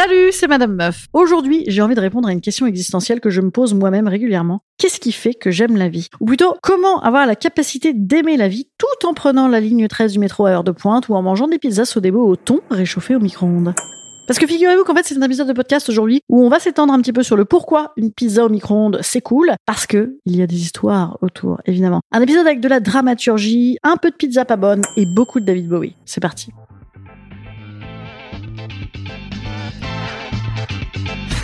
Salut, c'est Madame Meuf. Aujourd'hui, j'ai envie de répondre à une question existentielle que je me pose moi-même régulièrement. Qu'est-ce qui fait que j'aime la vie? Ou plutôt, comment avoir la capacité d'aimer la vie tout en prenant la ligne 13 du métro à heure de pointe ou en mangeant des pizzas Sodebo au thon réchauffées au micro-ondes? Parce que figurez-vous qu'en fait, c'est un épisode de podcast aujourd'hui où on va s'étendre un petit peu sur le pourquoi une pizza au micro-ondes c'est cool, parce que il y a des histoires autour, évidemment. Un épisode avec de la dramaturgie, un peu de pizza pas bonne et beaucoup de David Bowie. C'est parti.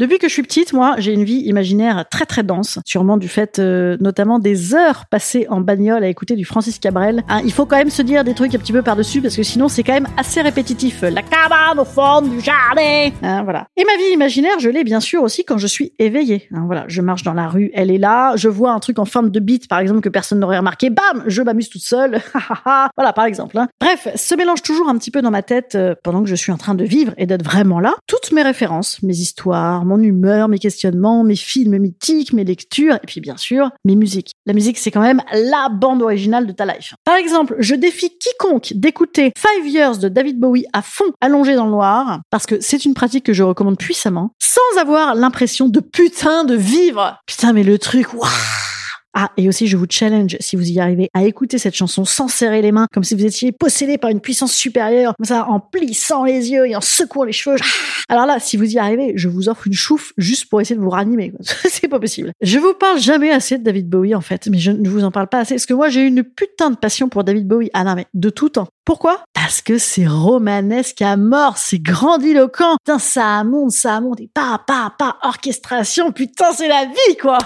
Depuis que je suis petite, moi, j'ai une vie imaginaire très très dense, sûrement du fait euh, notamment des heures passées en bagnole à écouter du Francis Cabrel. Hein, il faut quand même se dire des trucs un petit peu par-dessus parce que sinon c'est quand même assez répétitif. La cabane au fond du jardin hein, Voilà. Et ma vie imaginaire, je l'ai bien sûr aussi quand je suis éveillée. Hein, voilà, je marche dans la rue, elle est là, je vois un truc en forme de bite par exemple que personne n'aurait remarqué, bam, je m'amuse toute seule. voilà, par exemple. Hein. Bref, se mélange toujours un petit peu dans ma tête euh, pendant que je suis en train de vivre et d'être vraiment là. Toutes mes références, mes histoires, mon humeur, mes questionnements, mes films mythiques, mes lectures, et puis bien sûr, mes musiques. La musique, c'est quand même la bande originale de ta life. Par exemple, je défie quiconque d'écouter Five Years de David Bowie à fond, allongé dans le noir, parce que c'est une pratique que je recommande puissamment, sans avoir l'impression de putain de vivre. Putain, mais le truc, waouh ah, et aussi, je vous challenge, si vous y arrivez, à écouter cette chanson sans serrer les mains, comme si vous étiez possédé par une puissance supérieure, comme ça, en plissant les yeux et en secouant les cheveux. Alors là, si vous y arrivez, je vous offre une chouffe juste pour essayer de vous ranimer. C'est pas possible. Je vous parle jamais assez de David Bowie, en fait, mais je ne vous en parle pas assez, parce que moi, j'ai une putain de passion pour David Bowie. Ah non, mais de tout temps. Pourquoi? Parce que c'est romanesque à mort, c'est grandiloquent. Putain, ça monte, ça monte, et pas, pas, pas, orchestration, putain, c'est la vie, quoi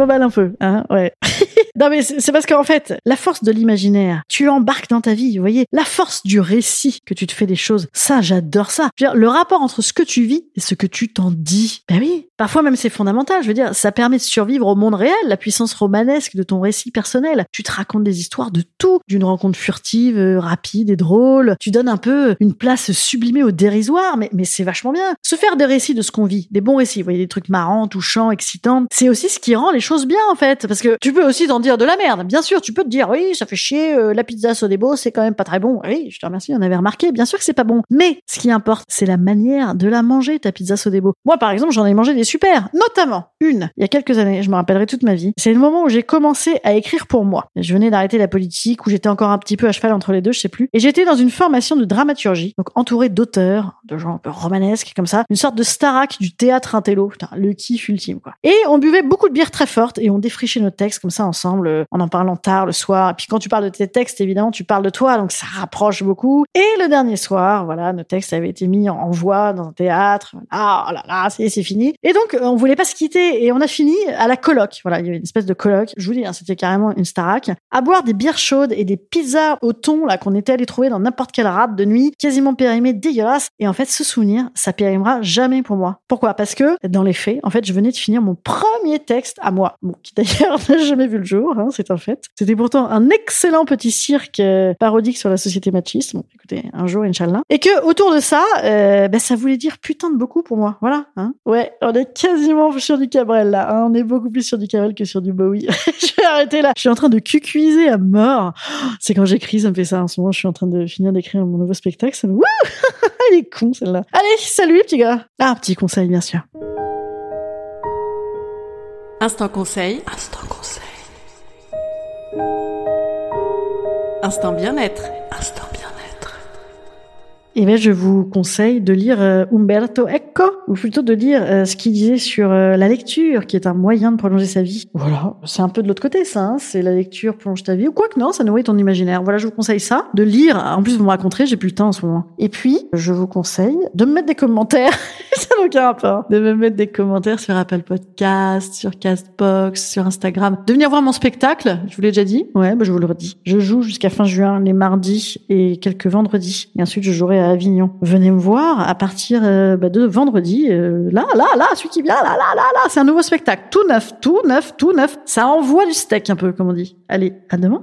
m'emballe un peu, hein, ouais. non mais c'est parce qu'en fait, la force de l'imaginaire, tu l'embarques dans ta vie, vous voyez? La force du récit que tu te fais des choses, ça, j'adore ça. Je veux dire, le rapport entre ce que tu vis et ce que tu t'en dis. Ben oui, parfois même c'est fondamental. Je veux dire, ça permet de survivre au monde réel, la puissance romanesque de ton récit personnel. Tu te racontes des histoires de tout, d'une rencontre furtive, euh, rapide et drôle. Tu donnes un peu une place sublimée au dérisoire, mais, mais c'est vachement bien. Se faire des récits de ce qu'on vit, des bons récits, vous voyez, des trucs marrants, touchants, excitants, c'est aussi ce qui rend les choses bien en fait. Parce que tu peux aussi t'en dire de la merde. Bien sûr, tu peux te dire, oui, ça fait chier, euh, la pizza Sodebo, c'est quand même pas très bon. Oui, je te remercie, on avait remarqué. Bien sûr que c'est pas bon. Mais ce qui importe, c'est la manière de la manger, ta pizza Sodebo. Moi, par exemple, j'en ai mangé des super. Notamment une, il y a quelques années, je me rappellerai toute ma vie. C'est le moment où j'ai commencé à écrire pour moi. Je venais d'arrêter la politique, où j'étais encore un petit peu à cheval entre les deux, je sais plus. Et j'étais dans une formation de dramaturgie, donc entouré d'auteurs, de gens un peu romanesques comme ça, une sorte de starac du théâtre intello. Putain, le kiff ultime, quoi. Et on buvait beaucoup de bière très forte et on défrichait nos textes comme ça ensemble, euh, en en parlant tard le soir. Et puis quand tu parles de tes textes, évidemment, tu parles de toi, donc ça rapproche beaucoup. Et le dernier soir, voilà, nos textes avaient été mis en voix dans un théâtre. Ah oh là là, c'est fini. On voulait pas se quitter et on a fini à la coloc. Voilà, il y avait une espèce de coloc. Je vous dis, hein, c'était carrément une starac. À boire des bières chaudes et des pizzas au thon là qu'on était allé trouver dans n'importe quelle rade de nuit, quasiment périmé, dégueulasse. Et en fait, ce souvenir, ça périmera jamais pour moi. Pourquoi? Parce que dans les faits, en fait, je venais de finir mon premier texte à moi, bon, qui d'ailleurs n'a jamais vu le jour, hein, c'est un fait. C'était pourtant un excellent petit cirque euh, parodique sur la société machiste. Bon, écoutez, un jour, Inch'Allah. Et que autour de ça, euh, ben, ça voulait dire putain de beaucoup pour moi. Voilà. Hein ouais, on quasiment sur du Cabrel là. hein. On est beaucoup plus sur du Cabrel que sur du Bowie. je vais arrêter là. Je suis en train de cucuiser à mort. C'est quand j'écris, ça me fait ça en ce moment. Je suis en train de finir d'écrire mon nouveau spectacle. Ça me... Wouh Elle est con celle-là. Allez, salut les petits gars. Ah, petit conseil bien sûr. Instant conseil. Instant conseil. Instant bien-être. Instant bien-être. Et ben, je vous conseille de lire euh, Umberto Eco, ou plutôt de lire euh, ce qu'il disait sur euh, la lecture, qui est un moyen de prolonger sa vie. Voilà, c'est un peu de l'autre côté, ça. hein. C'est la lecture prolonge ta vie, ou quoi que non, ça nourrit ton imaginaire. Voilà, je vous conseille ça, de lire. En plus, vous me raconterez, j'ai plus le temps en ce moment. Et puis, je vous conseille de me mettre des commentaires. ça n'a aucun rapport. De me mettre des commentaires sur Apple Podcast, sur Castbox, sur Instagram. De venir voir mon spectacle. Je vous l'ai déjà dit. Ouais, bah, je vous le redis. Je joue jusqu'à fin juin, les mardis et quelques vendredis. Et ensuite, je jouerai à Avignon. Venez me voir à partir euh, bah, de vendredi. Euh, là, là, là, celui qui vient, là, là, là, là. C'est un nouveau spectacle. Tout neuf, tout neuf, tout neuf. Ça envoie du steak un peu, comme on dit. Allez, à demain.